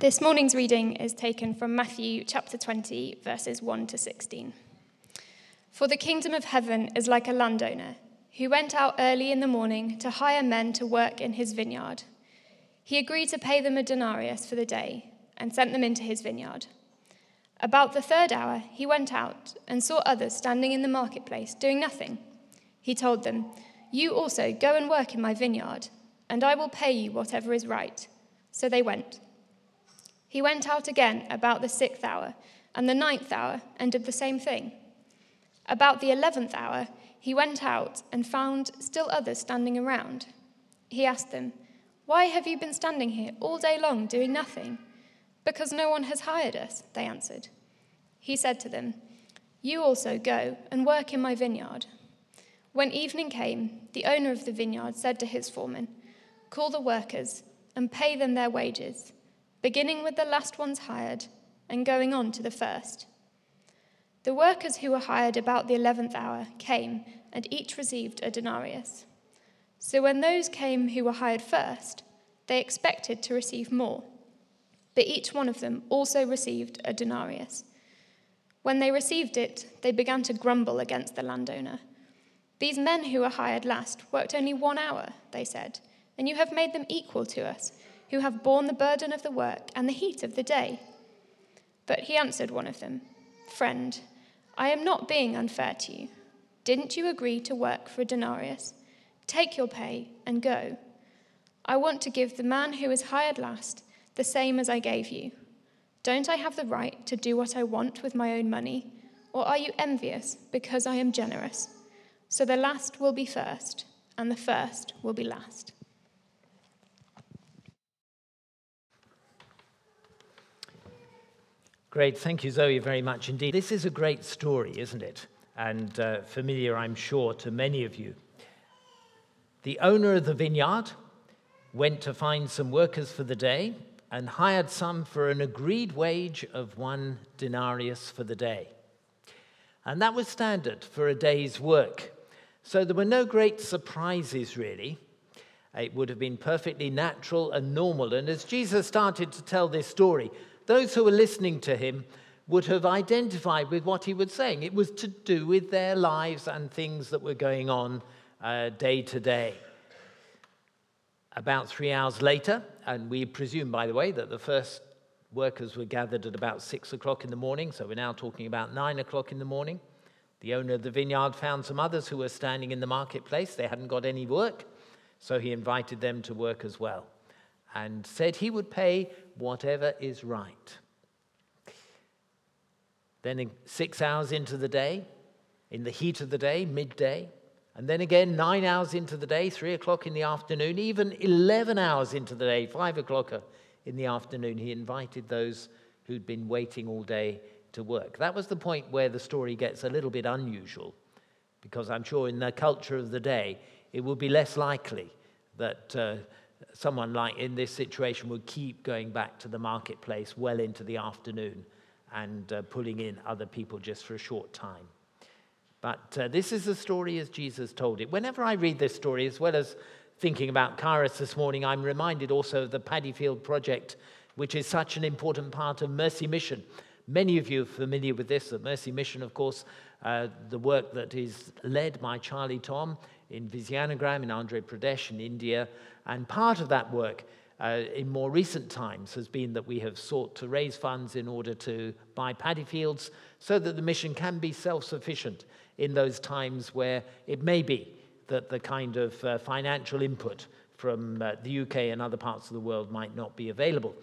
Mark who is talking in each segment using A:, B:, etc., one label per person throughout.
A: This morning's reading is taken from Matthew chapter 20, verses 1 to 16. For the kingdom of heaven is like a landowner who went out early in the morning to hire men to work in his vineyard. He agreed to pay them a denarius for the day and sent them into his vineyard. About the third hour, he went out and saw others standing in the marketplace doing nothing. He told them, You also go and work in my vineyard, and I will pay you whatever is right. So they went. He went out again about the sixth hour and the ninth hour and did the same thing. About the eleventh hour, he went out and found still others standing around. He asked them, Why have you been standing here all day long doing nothing? Because no one has hired us, they answered. He said to them, You also go and work in my vineyard. When evening came, the owner of the vineyard said to his foreman, Call the workers and pay them their wages beginning with the last ones hired and going on to the first. The workers who were hired about the eleventh hour came, and each received a denarius. So when those came who were hired first, they expected to receive more. But each one of them also received a denarius. When they received it, they began to grumble against the landowner. These men who were hired last worked only one hour, they said, and you have made them equal to us who have borne the burden of the work and the heat of the day. But he answered one of them, Friend, I am not being unfair to you. Didn't you agree to work for a denarius? Take your pay and go. I want to give the man who is hired last the same as I gave you. Don't I have the right to do what I want with my own money? Or are you envious because I am generous? So the last will be first, and the first will be last.
B: Great. Thank you, Zoe, very much indeed. This is a great story, isn't it? And uh, familiar, I'm sure, to many of you. The owner of the vineyard went to find some workers for the day and hired some for an agreed wage of one denarius for the day. And that was standard for a day's work. So there were no great surprises, really. It would have been perfectly natural and normal. And as Jesus started to tell this story, those who were listening to him would have identified with what he was saying. It was to do with their lives and things that were going on uh, day to day. About three hours later, and we presume, by the way, that the first workers were gathered at about six o'clock in the morning, so we're now talking about nine o'clock in the morning. The owner of the vineyard found some others who were standing in the marketplace. They hadn't got any work, so he invited them to work as well and said he would pay whatever is right. Then, six hours into the day, in the heat of the day, midday, and then again nine hours into the day, three o'clock in the afternoon, even 11 hours into the day, five o'clock in the afternoon, he invited those who'd been waiting all day to work. That was the point where the story gets a little bit unusual, because I'm sure in the culture of the day, it would be less likely that. Uh, someone like in this situation would keep going back to the marketplace well into the afternoon and uh, pulling in other people just for a short time. But uh, this is the story as Jesus told it. Whenever I read this story, as well as thinking about Kairos this morning, I'm reminded also of the Paddyfield project, which is such an important part of Mercy Mission. Many of you are familiar with this. The Mercy Mission, of course, uh, the work that is led by Charlie Tom in Vizianagaram in Andhra Pradesh in India, and part of that work uh, in more recent times has been that we have sought to raise funds in order to buy paddy fields so that the mission can be self sufficient in those times where it may be that the kind of uh, financial input from uh, the UK and other parts of the world might not be available.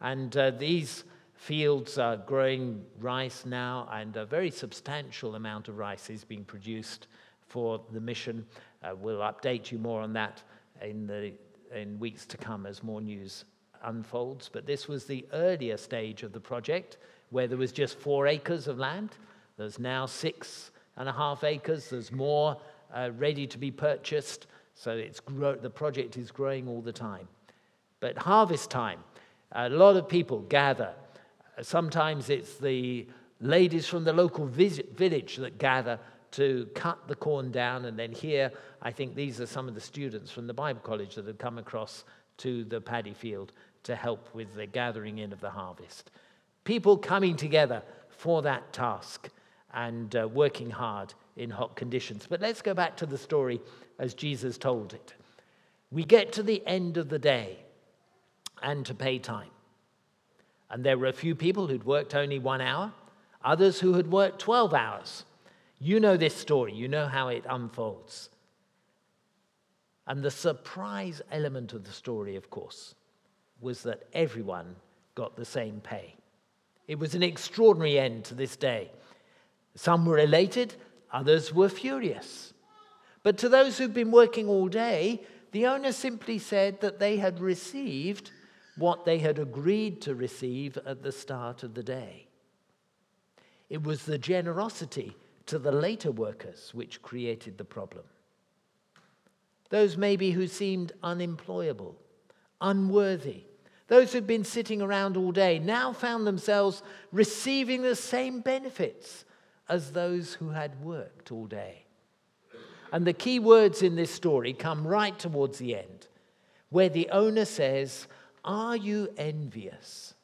B: And uh, these fields are growing rice now, and a very substantial amount of rice is being produced for the mission. Uh, we'll update you more on that in the in weeks to come as more news unfolds. But this was the earlier stage of the project where there was just four acres of land. There's now six and a half acres. There's more uh, ready to be purchased. So it's the project is growing all the time. But harvest time, a lot of people gather. Sometimes it's the ladies from the local village that gather to cut the corn down. And then here, I think these are some of the students from the Bible College that have come across to the paddy field to help with the gathering in of the harvest. People coming together for that task and uh, working hard in hot conditions. But let's go back to the story as Jesus told it. We get to the end of the day and to pay time. And there were a few people who'd worked only one hour, others who had worked 12 hours. You know this story, you know how it unfolds. And the surprise element of the story, of course, was that everyone got the same pay. It was an extraordinary end to this day. Some were elated, others were furious. But to those who'd been working all day, the owner simply said that they had received what they had agreed to receive at the start of the day. It was the generosity to the later workers which created the problem. Those maybe who seemed unemployable, unworthy, those who'd been sitting around all day now found themselves receiving the same benefits as those who had worked all day. And the key words in this story come right towards the end, where the owner says, Are you envious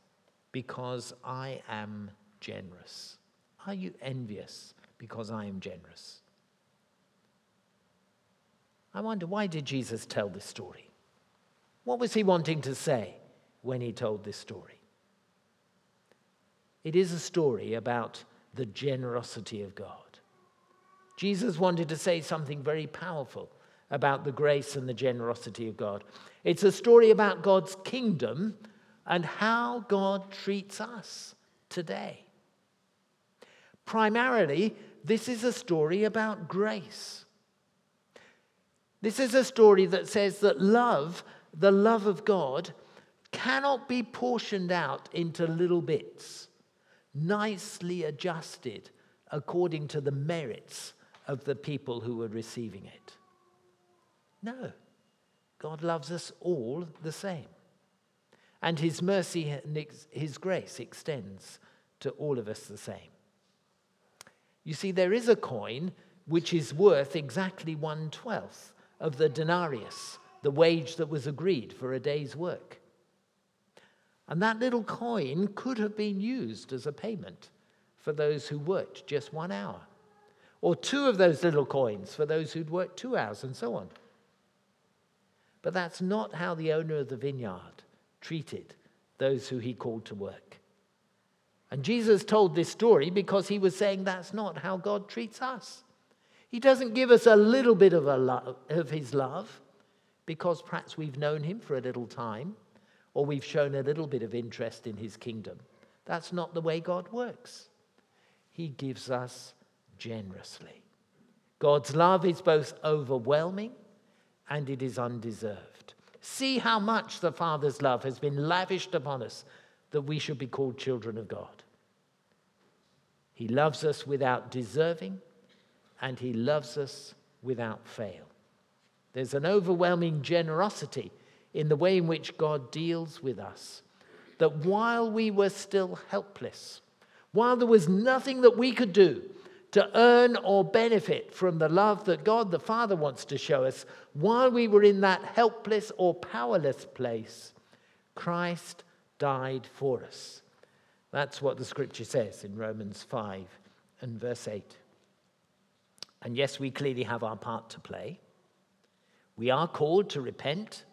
B: because I am generous? Are you envious because I am generous? I wonder, why did Jesus tell this story? What was he wanting to say when he told this story? It is a story about the generosity of God. Jesus wanted to say something very powerful about the grace and the generosity of God. It's a story about God's kingdom and how God treats us today. Primarily, this is a story about grace. This is a story that says that love, the love of God, cannot be portioned out into little bits, nicely adjusted according to the merits of the people who were receiving it. No, God loves us all the same. And his mercy and his grace extends to all of us the same. You see, there is a coin which is worth exactly one twelfth of the denarius, the wage that was agreed for a day's work. And that little coin could have been used as a payment for those who worked just one hour or two of those little coins for those who'd worked two hours, and so on. But that's not how the owner of the vineyard treated those who he called to work. And Jesus told this story because he was saying that's not how God treats us. He doesn't give us a little bit of, of his love because perhaps we've known him for a little time or we've shown a little bit of interest in his kingdom. That's not the way God works. He gives us generously. God's love is both overwhelming and it is undeserved. See how much the Father's love has been lavished upon us that we should be called children of God. He loves us without deserving, and He loves us without fail. There's an overwhelming generosity in the way in which God deals with us. That while we were still helpless, while there was nothing that we could do to earn or benefit from the love that God the Father wants to show us while we were in that helpless or powerless place. Christ died for us. That's what the scripture says in Romans 5 and verse 8. And yes, we clearly have our part to play. We are called to repent,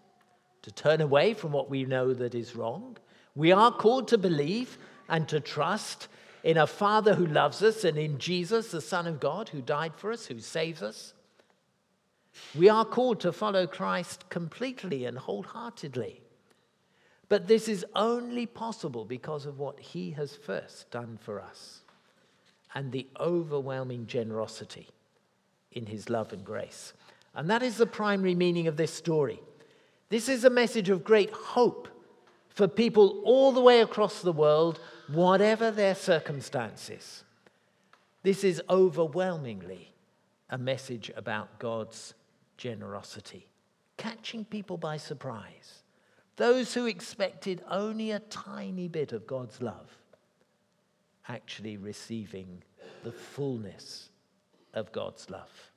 B: to turn away from what we know that is wrong. We are called to believe and to trust in a Father who loves us, and in Jesus, the Son of God, who died for us, who saves us. We are called to follow Christ completely and wholeheartedly. But this is only possible because of what he has first done for us and the overwhelming generosity in his love and grace. And that is the primary meaning of this story. This is a message of great hope for people all the way across the world whatever their circumstances. This is overwhelmingly a message about God's generosity, catching people by surprise. Those who expected only a tiny bit of God's love actually receiving the fullness of God's love.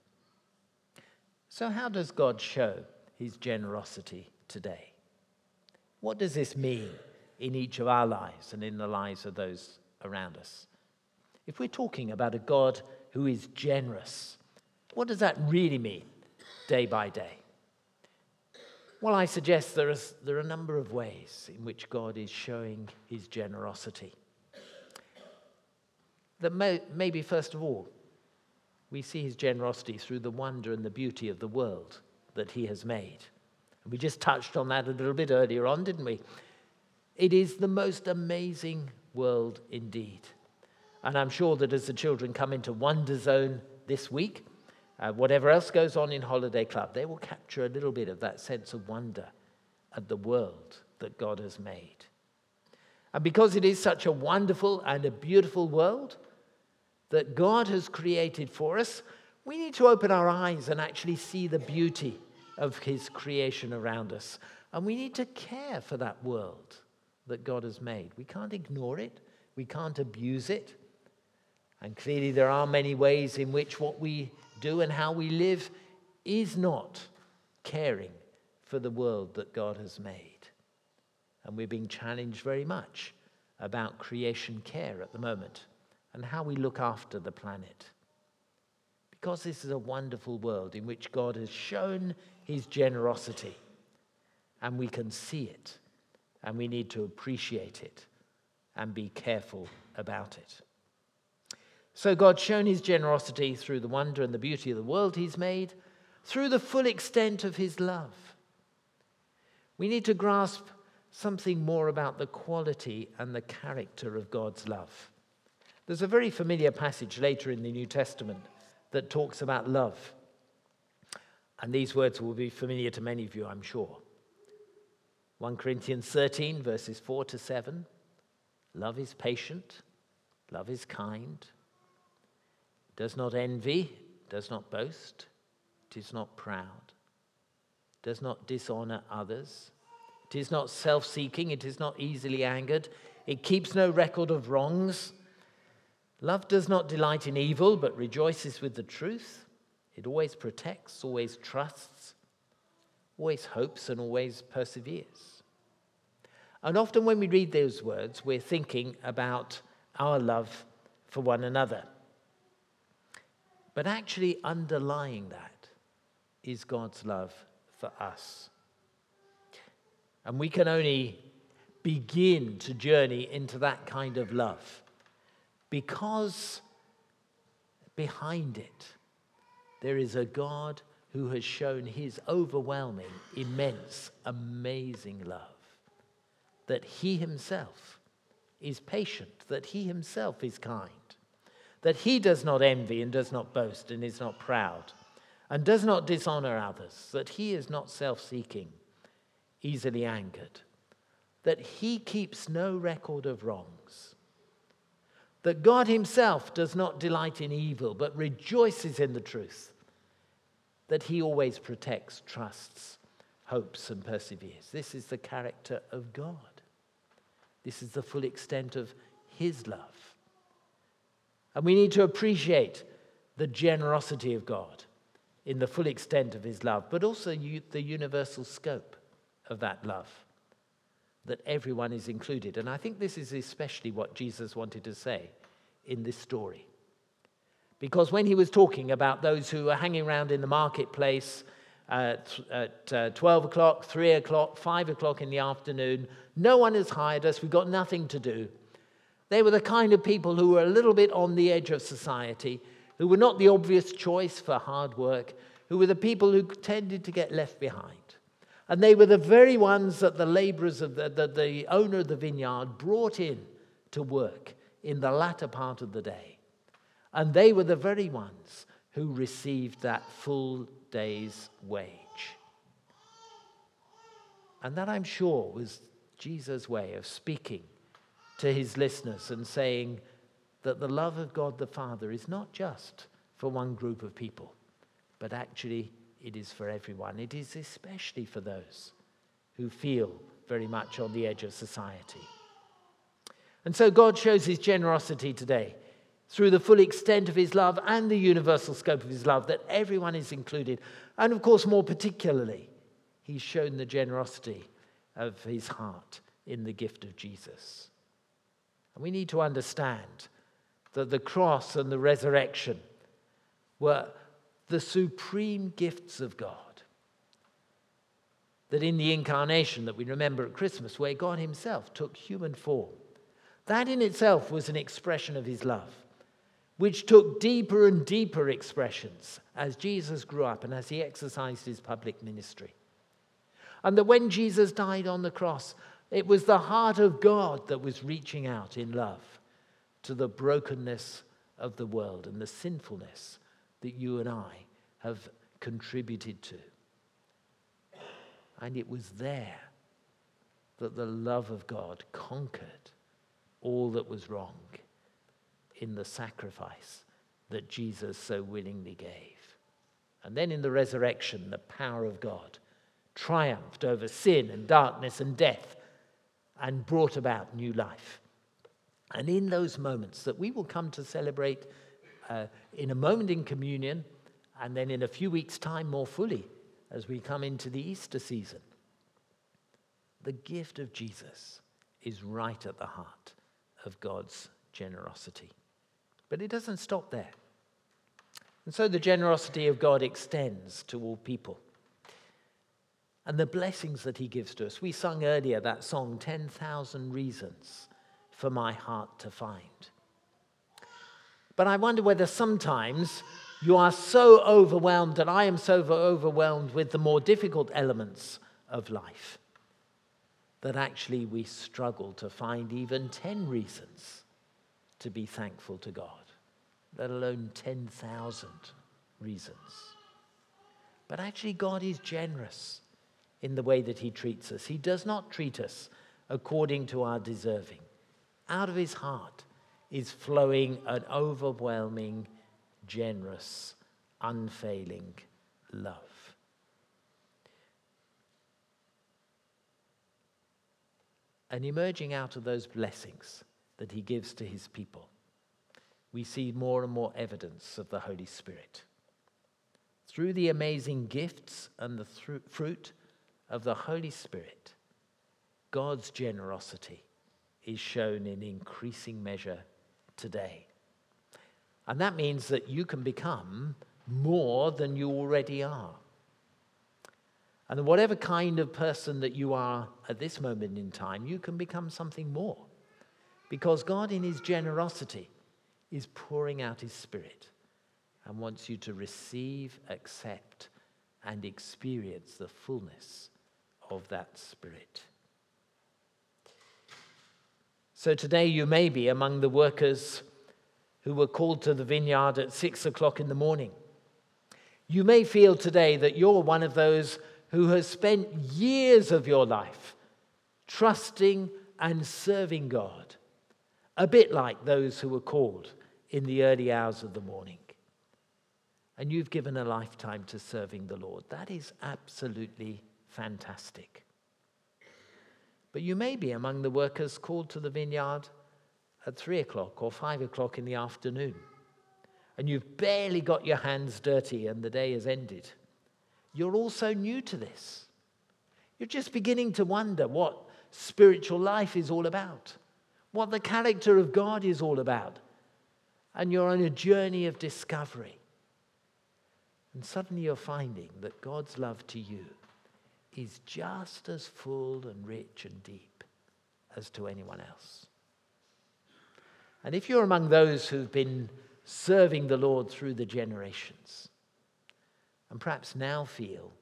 B: So, how does God show his generosity today? What does this mean in each of our lives and in the lives of those around us? If we're talking about a God who is generous, what does that really mean day by day? Well, I suggest there, is, there are a number of ways in which God is showing his generosity. That may, maybe, first of all, we see his generosity through the wonder and the beauty of the world that he has made. And we just touched on that a little bit earlier on, didn't we? It is the most amazing world indeed. And I'm sure that as the children come into Wonder Zone this week, uh, whatever else goes on in Holiday Club, they will capture a little bit of that sense of wonder at the world that God has made. And because it is such a wonderful and a beautiful world that God has created for us, we need to open our eyes and actually see the beauty of His creation around us. And we need to care for that world that God has made. We can't ignore it, we can't abuse it. And clearly, there are many ways in which what we do and how we live is not caring for the world that God has made. And we're being challenged very much about creation care at the moment and how we look after the planet. Because this is a wonderful world in which God has shown his generosity, and we can see it, and we need to appreciate it and be careful about it. So God's shown his generosity through the wonder and the beauty of the world he's made, through the full extent of his love. We need to grasp something more about the quality and the character of God's love. There's a very familiar passage later in the New Testament that talks about love. And these words will be familiar to many of you, I'm sure. 1 Corinthians 13, verses 4 to 7. Love is patient, love is kind does not envy, does not boast, it is not proud, does not dishonor others, it is not self seeking, it is not easily angered, it keeps no record of wrongs. Love does not delight in evil, but rejoices with the truth. It always protects, always trusts, always hopes, and always perseveres. And often when we read those words, we're thinking about our love for one another. But actually, underlying that is God's love for us. And we can only begin to journey into that kind of love because behind it there is a God who has shown his overwhelming, immense, amazing love. That he himself is patient, that he himself is kind that he does not envy and does not boast and is not proud and does not dishonor others, that he is not self seeking, easily angered, that he keeps no record of wrongs, that God himself does not delight in evil but rejoices in the truth, that he always protects, trusts, hopes, and perseveres. This is the character of God. This is the full extent of his love. And we need to appreciate the generosity of God in the full extent of his love, but also the universal scope of that love, that everyone is included. And I think this is especially what Jesus wanted to say in this story. Because when he was talking about those who were hanging around in the marketplace at, uh, 12 o'clock, 3 o'clock, 5 o'clock in the afternoon, no one has hired us, we've got nothing to do. They were the kind of people who were a little bit on the edge of society, who were not the obvious choice for hard work, who were the people who tended to get left behind. And they were the very ones that the laborers of the, the, the owner of the vineyard brought in to work in the latter part of the day. And they were the very ones who received that full day's wage. And that, I'm sure, was Jesus' way of speaking to his listeners and saying that the love of God the Father is not just for one group of people, but actually it is for everyone. It is especially for those who feel very much on the edge of society. And so God shows his generosity today through the full extent of his love and the universal scope of his love, that everyone is included. And of course, more particularly, he's shown the generosity of his heart in the gift of Jesus. And we need to understand that the cross and the resurrection were the supreme gifts of God. That in the incarnation that we remember at Christmas, where God Himself took human form, that in itself was an expression of His love, which took deeper and deeper expressions as Jesus grew up and as He exercised His public ministry. And that when Jesus died on the cross, it was the heart of God that was reaching out in love to the brokenness of the world and the sinfulness that you and I have contributed to. And it was there that the love of God conquered all that was wrong in the sacrifice that Jesus so willingly gave. And then in the resurrection, the power of God triumphed over sin and darkness and death and brought about new life. And in those moments that we will come to celebrate uh, in a moment in communion, and then in a few weeks' time more fully as we come into the Easter season. The gift of Jesus is right at the heart of God's generosity. But it doesn't stop there. And so the generosity of God extends to all people. And the blessings that he gives to us. We sung earlier that song, 10,000 Reasons for My Heart to Find. But I wonder whether sometimes you are so overwhelmed, and I am so overwhelmed with the more difficult elements of life, that actually we struggle to find even 10 reasons to be thankful to God, let alone 10,000 reasons. But actually, God is generous in the way that He treats us. He does not treat us according to our deserving. Out of His heart, is flowing an overwhelming, generous, unfailing love. And emerging out of those blessings that he gives to his people, we see more and more evidence of the Holy Spirit. Through the amazing gifts and the fruit of the Holy Spirit, God's generosity is shown in increasing measure today. And that means that you can become more than you already are. And whatever kind of person that you are at this moment in time, you can become something more. Because God, in His generosity, is pouring out His Spirit and wants you to receive, accept, and experience the fullness of that Spirit. So today you may be among the workers who were called to the vineyard at six o'clock in the morning. You may feel today that you're one of those who has spent years of your life trusting and serving God, a bit like those who were called in the early hours of the morning. And you've given a lifetime to serving the Lord. That is absolutely fantastic. But you may be among the workers called to the vineyard at three o'clock or five o'clock in the afternoon. And you've barely got your hands dirty and the day has ended. You're also new to this. You're just beginning to wonder what spiritual life is all about, what the character of God is all about. And you're on a journey of discovery. And suddenly you're finding that God's love to you is just as full and rich and deep as to anyone else. And if you're among those who've been serving the Lord through the generations, and perhaps now feel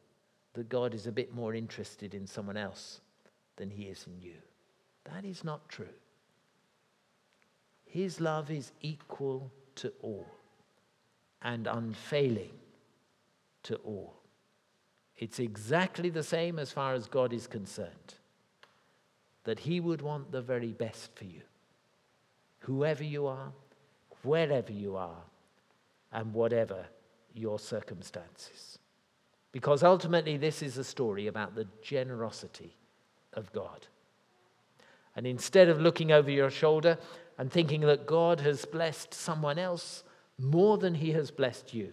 B: that God is a bit more interested in someone else than he is in you, that is not true. His love is equal to all and unfailing to all. It's exactly the same as far as God is concerned. That He would want the very best for you, whoever you are, wherever you are, and whatever your circumstances. Because ultimately, this is a story about the generosity of God. And instead of looking over your shoulder and thinking that God has blessed someone else more than He has blessed you,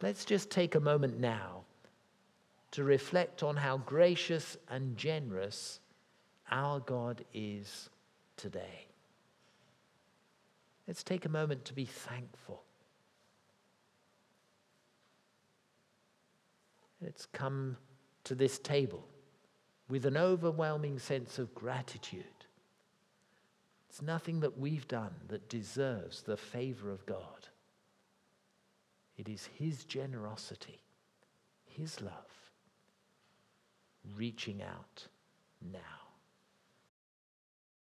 B: Let's just take a moment now to reflect on how gracious and generous our God is today. Let's take a moment to be thankful. Let's come to this table with an overwhelming sense of gratitude. It's nothing that we've done that deserves the favor of God. It is His generosity, His love, reaching out now.